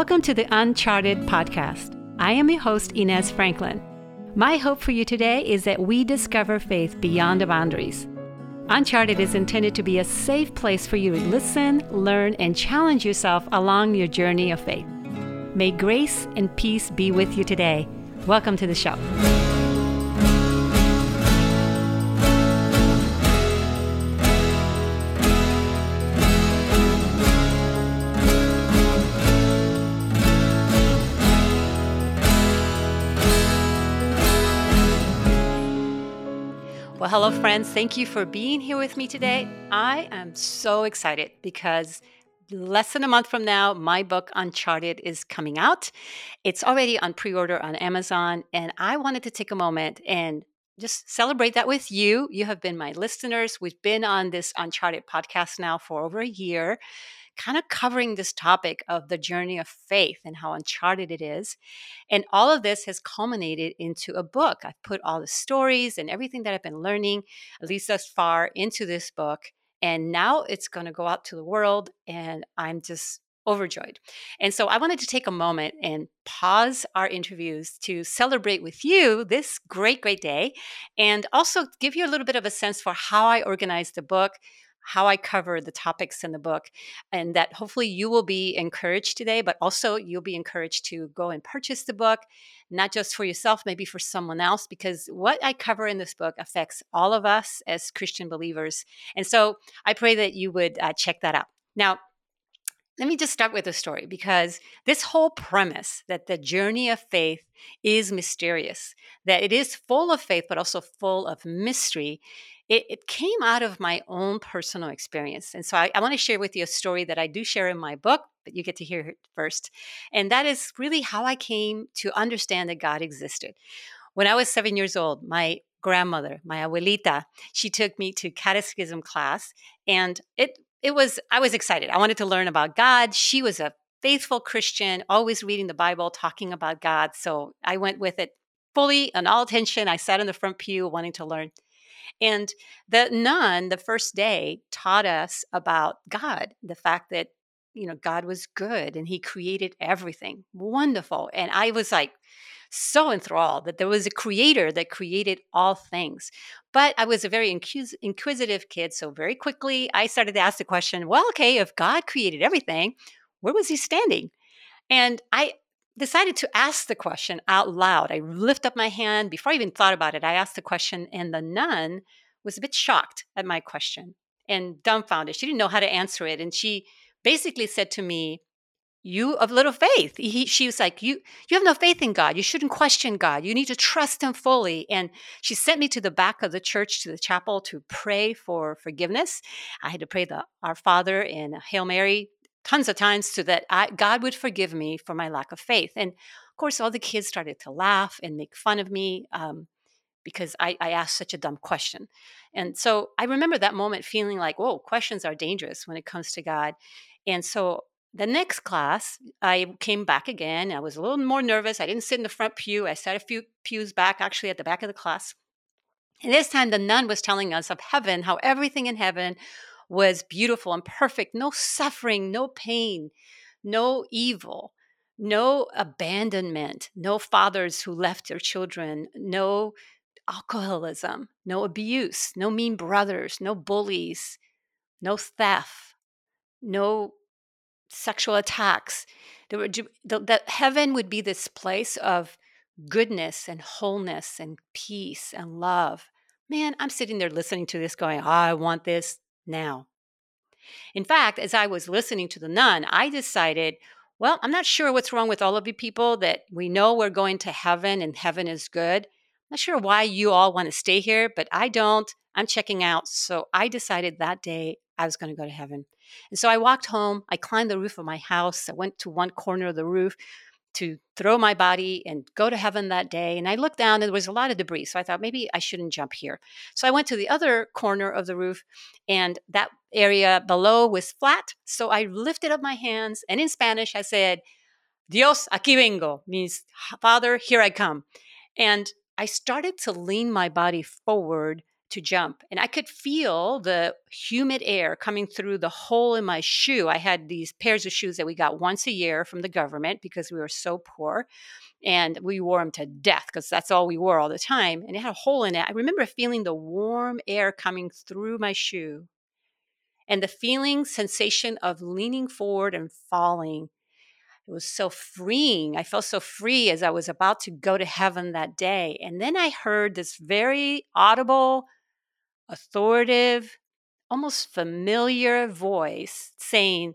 Welcome to the Uncharted podcast. I am your host, Ines Franklin. My hope for you today is that we discover faith beyond the boundaries. Uncharted is intended to be a safe place for you to listen, learn, and challenge yourself along your journey of faith. May grace and peace be with you today. Welcome to the show. Well, hello, friends. Thank you for being here with me today. I am so excited because less than a month from now, my book Uncharted is coming out. It's already on pre order on Amazon, and I wanted to take a moment and just celebrate that with you. You have been my listeners. We've been on this Uncharted podcast now for over a year kind of covering this topic of the journey of faith and how uncharted it is. And all of this has culminated into a book. I've put all the stories and everything that I've been learning, at least thus far, into this book. And now it's going to go out to the world. And I'm just overjoyed. And so I wanted to take a moment and pause our interviews to celebrate with you this great, great day and also give you a little bit of a sense for how I organized the book, how I cover the topics in the book, and that hopefully you will be encouraged today, but also you'll be encouraged to go and purchase the book, not just for yourself, maybe for someone else, because what I cover in this book affects all of us as Christian believers. And so I pray that you would uh, check that out. Now, let me just start with a story because this whole premise that the journey of faith is mysterious, that it is full of faith, but also full of mystery, it, it came out of my own personal experience. And so I, I want to share with you a story that I do share in my book, but you get to hear it first. And that is really how I came to understand that God existed. When I was seven years old, my grandmother, my abuelita, she took me to catechism class and it it was I was excited. I wanted to learn about God. She was a faithful Christian, always reading the Bible, talking about God. So I went with it fully and all attention. I sat in the front pew wanting to learn. And the nun, the first day, taught us about God, the fact that, you know, God was good and he created everything. Wonderful. And I was like, so enthralled that there was a creator that created all things. But I was a very inquisitive kid. So very quickly, I started to ask the question well, okay, if God created everything, where was he standing? And I decided to ask the question out loud. I lift up my hand before I even thought about it. I asked the question, and the nun was a bit shocked at my question and dumbfounded. She didn't know how to answer it. And she basically said to me, you of little faith. He, she was like, you, you have no faith in God. You shouldn't question God. You need to trust Him fully. And she sent me to the back of the church, to the chapel, to pray for forgiveness. I had to pray the Our Father and Hail Mary tons of times so that I, God would forgive me for my lack of faith. And of course, all the kids started to laugh and make fun of me um, because I, I, asked such a dumb question. And so I remember that moment feeling like, whoa, questions are dangerous when it comes to God. And so the next class, I came back again. I was a little more nervous. I didn't sit in the front pew. I sat a few pews back, actually, at the back of the class. And this time, the nun was telling us of heaven, how everything in heaven was beautiful and perfect no suffering, no pain, no evil, no abandonment, no fathers who left their children, no alcoholism, no abuse, no mean brothers, no bullies, no theft, no sexual attacks. There were, that heaven would be this place of goodness and wholeness and peace and love. Man, I'm sitting there listening to this going, oh, I want this now. In fact, as I was listening to the nun, I decided, well, I'm not sure what's wrong with all of you people that we know we're going to heaven and heaven is good. I'm not sure why you all want to stay here, but I don't. I'm checking out. So I decided that day I was going to go to heaven. And so I walked home. I climbed the roof of my house. I went to one corner of the roof to throw my body and go to heaven that day. And I looked down and there was a lot of debris. So I thought maybe I shouldn't jump here. So I went to the other corner of the roof and that area below was flat. So I lifted up my hands and in Spanish I said, Dios, aquí vengo, means Father, here I come. And I started to lean my body forward to jump. And I could feel the humid air coming through the hole in my shoe. I had these pairs of shoes that we got once a year from the government because we were so poor. And we wore them to death because that's all we wore all the time. And it had a hole in it. I remember feeling the warm air coming through my shoe and the feeling, sensation of leaning forward and falling. It was so freeing. I felt so free as I was about to go to heaven that day. And then I heard this very audible, authoritative, almost familiar voice saying,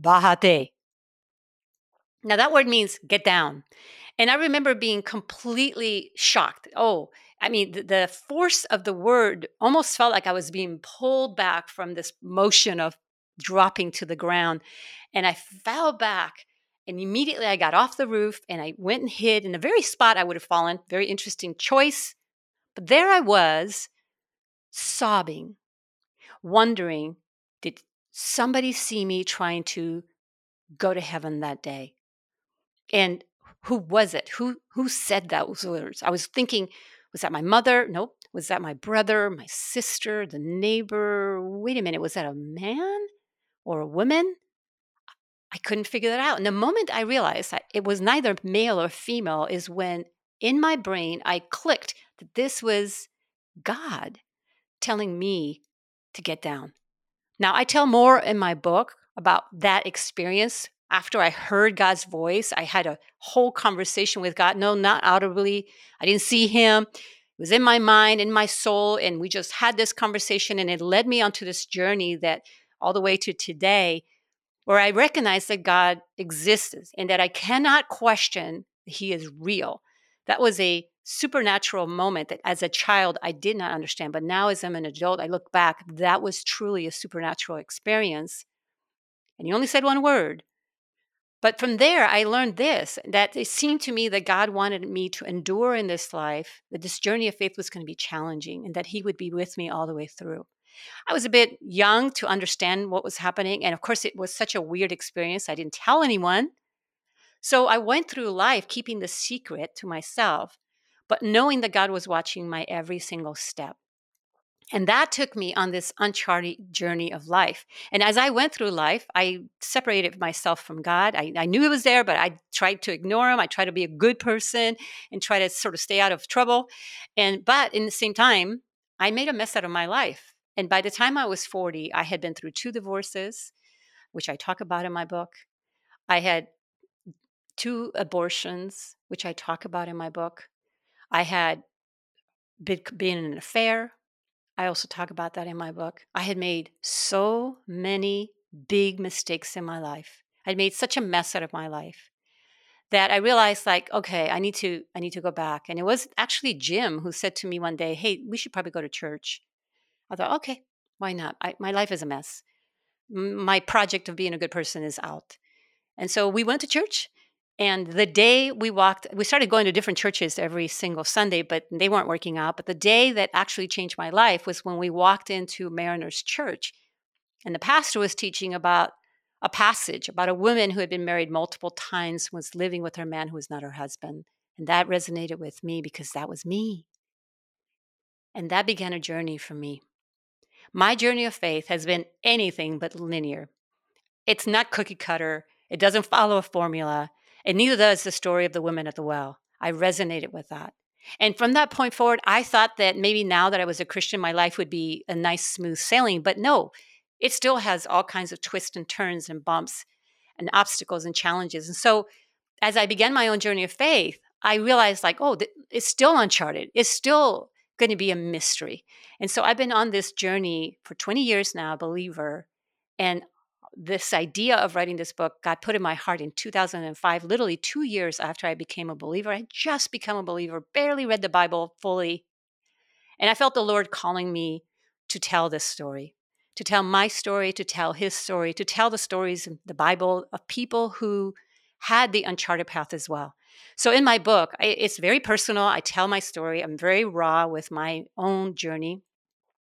Bájate. Now, that word means get down. And I remember being completely shocked. Oh, I mean, the, the, force of the word almost felt like I was being pulled back from this motion of dropping to the ground. And I fell back. And immediately I got off the roof and I went and hid in the very spot I would have fallen. Very interesting choice. But there I was, sobbing, wondering did somebody see me trying to go to heaven that day? And who was it? Who who said those words? I was thinking, was that my mother? Nope. Was that my brother, my sister, the neighbor? Wait a minute, was that a man or a woman? I couldn't figure that out. And the moment I realized that it was neither male or female is when in my brain I clicked that this was God telling me to get down. Now, I tell more in my book about that experience. After I heard God's voice, I had a whole conversation with God. No, not audibly. I didn't see him. It was in my mind, in my soul. And we just had this conversation, and it led me onto this journey that all the way to today, where I recognize that God exists and that I cannot question he is real. That was a supernatural moment that as a child I did not understand. But now, as I'm an adult, I look back, that was truly a supernatural experience. And he only said one word. But from there, I learned this that it seemed to me that God wanted me to endure in this life, that this journey of faith was going to be challenging, and that He would be with me all the way through. I was a bit young to understand what was happening. And of course, it was such a weird experience. I didn't tell anyone. So I went through life keeping the secret to myself but knowing that God was watching my every single step. And that took me on this uncharted journey of life. And as I went through life, I separated myself from God. I, I, knew He was there, but I tried to ignore Him. I tried to be a good person and try to sort of stay out of trouble. And but in the same time, I made a mess out of my life. And by the time I was 40, I had been through two divorces, which I talk about in my book. I had two abortions, which I talk about in my book. I had been, been in an affair. I also talk about that in my book. I had made so many big mistakes in my life. I'd made such a mess out of my life that I realized like, okay, I need to I need to go back. And it was actually Jim who said to me one day, "Hey, we should probably go to church." I thought, "Okay, why not? I, my life is a mess. My project of being a good person is out." And so we went to church and the day we walked, we started going to different churches every single Sunday, but they weren't working out. But the day that actually changed my life was when we walked into Mariners Church. And the pastor was teaching about a passage about a woman who had been married multiple times, was living with her man who was not her husband. And that resonated with me because that was me. And that began a journey for me. My journey of faith has been anything but linear. It's not cookie cutter, it doesn't follow a formula. And neither does the story of the women at the well. I resonated with that. And from that point forward, I thought that maybe now that I was a Christian, my life would be a nice, smooth sailing. But no, it still has all kinds of twists and turns and bumps and obstacles and challenges. And so as I began my own journey of faith, I realized like, oh, it's still uncharted. It's still going to be a mystery. And so I've been on this journey for 20 years now, believer. And this idea of writing this book got put in my heart in 2005, literally two years after I became a believer. I had just become a believer, barely read the Bible fully. And I felt the Lord calling me to tell this story, to tell my story, to tell his story, to tell the stories in the Bible of people who had the uncharted path as well. So in my book, it's very personal. I tell my story. I'm very raw with my own journey.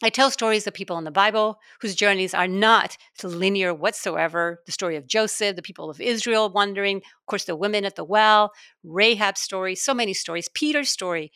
I tell stories of people in the Bible whose journeys are not linear whatsoever. The story of Joseph, the people of Israel wandering, of course, the women at the well, Rahab's story, so many stories, Peter's story.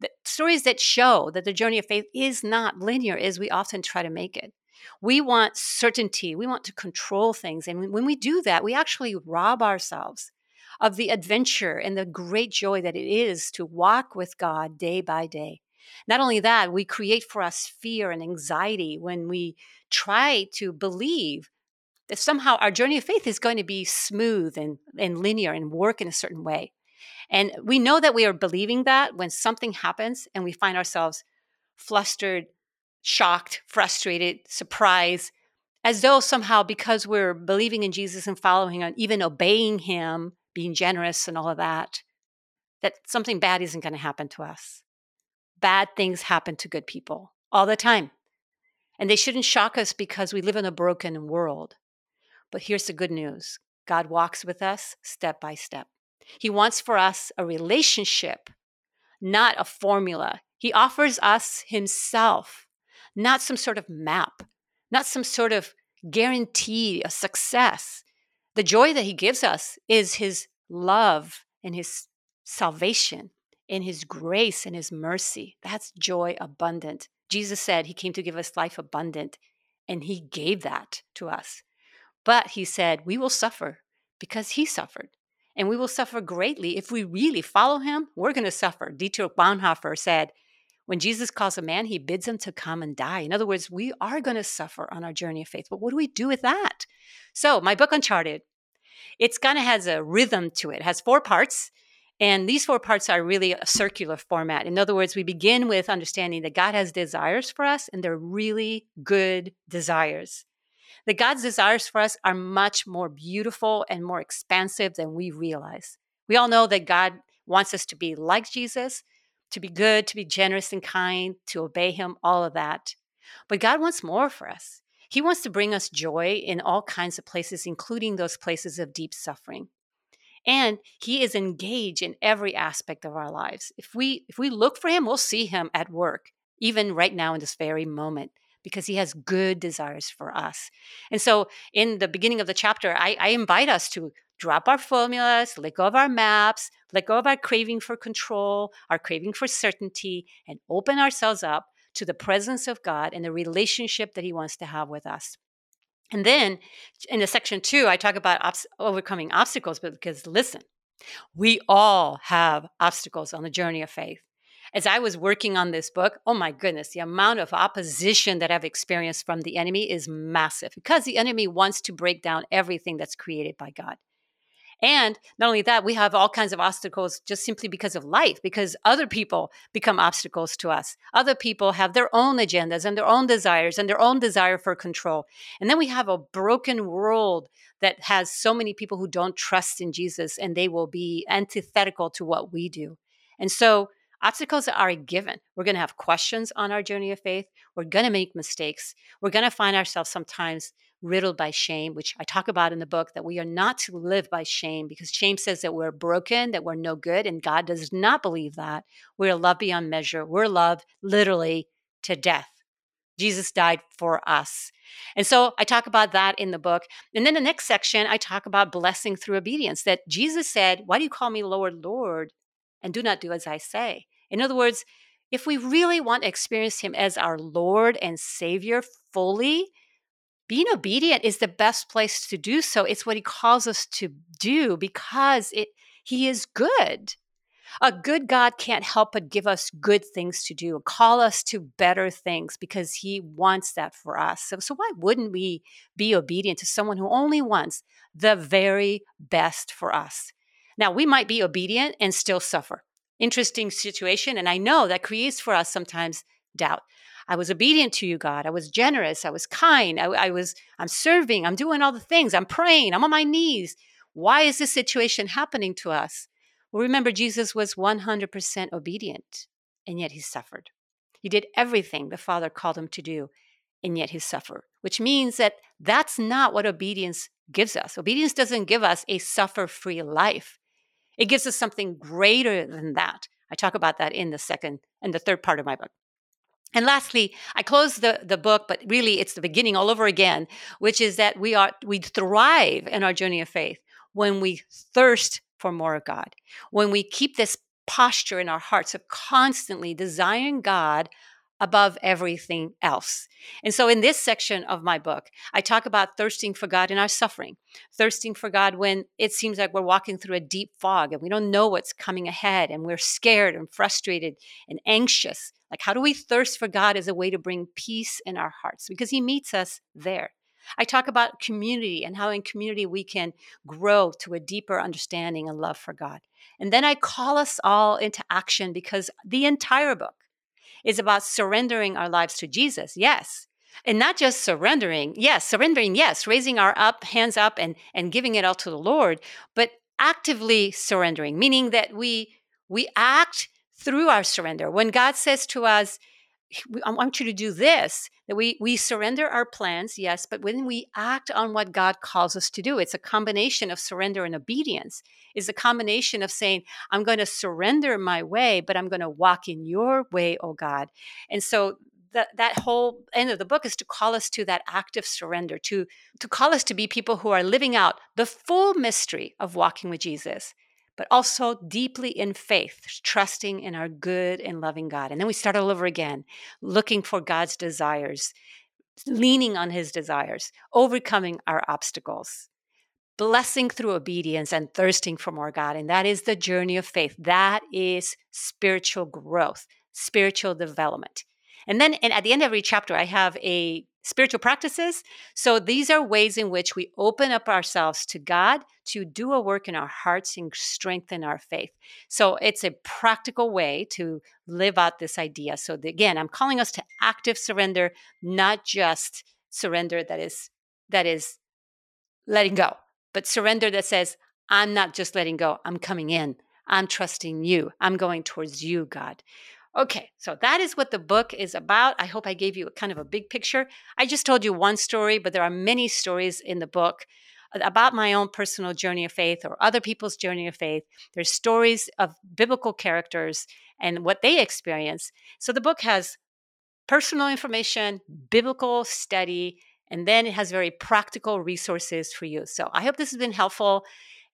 The stories that show that the journey of faith is not linear as we often try to make it. We want certainty, we want to control things. And when we do that, we actually rob ourselves of the adventure and the great joy that it is to walk with God day by day. Not only that, we create for us fear and anxiety when we try to believe that somehow our journey of faith is going to be smooth and, and linear and work in a certain way. And we know that we are believing that when something happens and we find ourselves flustered, shocked, frustrated, surprised, as though somehow because we're believing in Jesus and following and even obeying him, being generous and all of that, that something bad isn't going to happen to us. Bad things happen to good people all the time. And they shouldn't shock us because we live in a broken world. But here's the good news God walks with us step by step. He wants for us a relationship, not a formula. He offers us Himself, not some sort of map, not some sort of guarantee of success. The joy that He gives us is His love and His salvation, in His grace and His mercy. That's joy abundant. Jesus said He came to give us life abundant, and He gave that to us. But He said, We will suffer because He suffered and we will suffer greatly if we really follow him. We're going to suffer. Dietrich Bonhoeffer said, when Jesus calls a man, he bids him to come and die. In other words, we are going to suffer on our journey of faith. But what do we do with that? So, my book Uncharted, it's kind of has a rhythm to it. It has four parts. And these four parts are really a circular format. In other words, we begin with understanding that God has desires for us, and they're really good desires that God's desires for us are much more beautiful and more expansive than we realize. We all know that God wants us to be like Jesus, to be good, to be generous and kind, to obey Him, all of that. But God wants more for us. He wants to bring us joy in all kinds of places, including those places of deep suffering. And he is engaged in every aspect of our lives. If we if we look for him, we'll see him at work, even right now in this very moment because he has good desires for us. And so in the beginning of the chapter, I, I invite us to drop our formulas, let go of our maps, let go of our craving for control, our craving for certainty, and open ourselves up to the presence of God and the relationship that He wants to have with us. And then in the section two, I talk about overcoming obstacles, because listen, we all have obstacles on the journey of faith as I was working on this book, oh my goodness, the amount of opposition that I've experienced from the enemy is massive because the enemy wants to break down everything that's created by God. And not only that, we have all kinds of obstacles just simply because of life, because other people become obstacles to us. Other people have their own agendas and their own desires and their own desire for control. And then we have a broken world that has so many people who don't trust in Jesus and they will be antithetical to what we do. And so Obstacles are a given. We're going to have questions on our journey of faith. We're going to make mistakes. We're going to find ourselves sometimes riddled by shame, which I talk about in the book that we are not to live by shame because shame says that we're broken, that we're no good, and God does not believe that. We're loved beyond measure. We're loved literally to death. Jesus died for us. And so I talk about that in the book. And then the next section, I talk about blessing through obedience that Jesus said, Why do you call me Lord, Lord, and do not do as I say? In other words, if we really want to experience Him as our Lord and Savior fully, being obedient is the best place to do so. It's what He calls us to do because it, He is good. A good God can't help but give us good things to do, call us to better things because He wants that for us. So, so why wouldn't we be obedient to someone who only wants the very best for us? Now, we might be obedient and still suffer interesting situation. And I know that creates for us sometimes doubt. I was obedient to you, God. I was generous. I was kind. I, I, was, I'm serving. I'm doing all the things. I'm praying. I'm on my knees. Why is this situation happening to us? Well, remember, Jesus was 100% obedient, and yet he suffered. He did everything the Father called him to do, and yet he suffered, which means that that's not what obedience gives us. Obedience doesn't give us a suffer free life. It gives us something greater than that. I talk about that in the second and the third part of my book. And lastly, I close the, the book, but really it's the beginning all over again, which is that we are we thrive in our journey of faith when we thirst for more of God, when we keep this posture in our hearts of constantly desiring God above everything else. And so, in this section of my book, I talk about thirsting for God in our suffering, thirsting for God when it seems like we're walking through a deep fog and we don't know what's coming ahead and we're scared and frustrated and anxious. Like, how do we thirst for God as a way to bring peace in our hearts? Because He meets us there. I talk about community and how in community we can grow to a deeper understanding and love for God. And then I call us all into action because the entire book is about surrendering our lives to Jesus. Yes. And not just surrendering. Yes, surrendering, yes, raising our up hands up and and giving it all to the Lord, but actively surrendering, meaning that we we act through our surrender. When God says to us, I want you to do this, that we we surrender our plans, yes, but when we act on what God calls us to do, it's a combination of surrender and obedience. It's a combination of saying, I'm going to surrender my way, but I'm going to walk in your way, oh God. And so that that whole end of the book is to call us to that active surrender, to to call us to be people who are living out the full mystery of walking with Jesus but also deeply in faith, trusting in our good and loving God. And then we start all over again, looking for God's desires, leaning on his desires, overcoming our obstacles, blessing through obedience, and thirsting for more God. And that is the journey of faith. That is spiritual growth, spiritual development. And then and at the end of every chapter, I have a spiritual practices. So these are ways in which we open up ourselves to God to do a work in our hearts and strengthen our faith. So it's a practical way to live out this idea. So the, again, I'm calling us to active surrender, not just surrender that is that is letting go, but surrender that says I'm not just letting go, I'm coming in. I'm trusting you. I'm going towards you, God. Okay, so that is what the book is about. I hope I gave you a kind of a big picture. I just told you one story, but there are many stories in the book uh, about my own personal journey of faith or other people's journey of faith. There's stories of biblical characters and what they experience. So the book has personal information, biblical study, and then it has very practical resources for you. So I hope this has been helpful.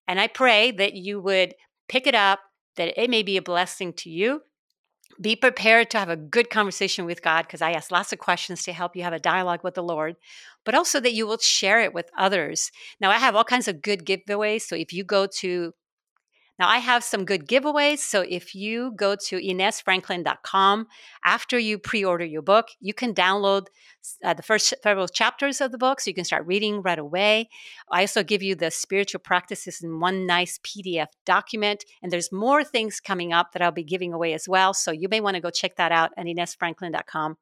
And I pray that you would pick it up, that it may be a blessing to you be prepared to have a good conversation with God because I ask lots of questions to help you have a dialogue with the Lord, but also that you will share it with others. Now, I have all kinds of good giveaways. So if you go to now, I have some good giveaways. So if you go to InesFranklin.com, after you pre order your book, you can download uh, the first several chapters of the book so you can start reading right away. I also give you the spiritual practices in one nice PDF document. And there's more things coming up that I'll be giving away as well. So you may want to go check that out at InesFranklin.com.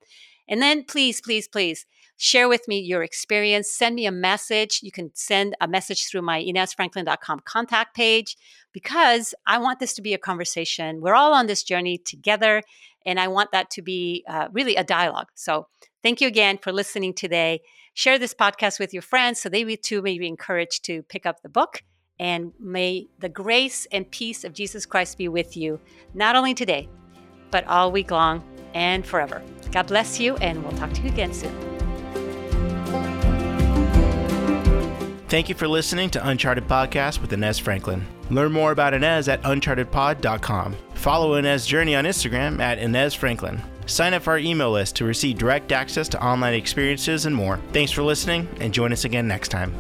And then please, please, please share with me your experience. Send me a message. You can send a message through my InesFranklin.com contact page because I want this to be a conversation. We're all on this journey together, and I want that to be uh, really a dialogue. So thank you again for listening today. Share this podcast with your friends so they too may be encouraged to pick up the book. And may the grace and peace of Jesus Christ be with you, not only today, but all week long and forever. God bless you, and we'll talk to you again soon. Thank you for listening to Uncharted Podcast with Ines Franklin. Learn more about Ines at unchartedpod.com. Follow Ines' journey on Instagram at Ines Franklin. Sign up for our email list to receive direct access to online experiences and more. Thanks for listening, and join us again next time.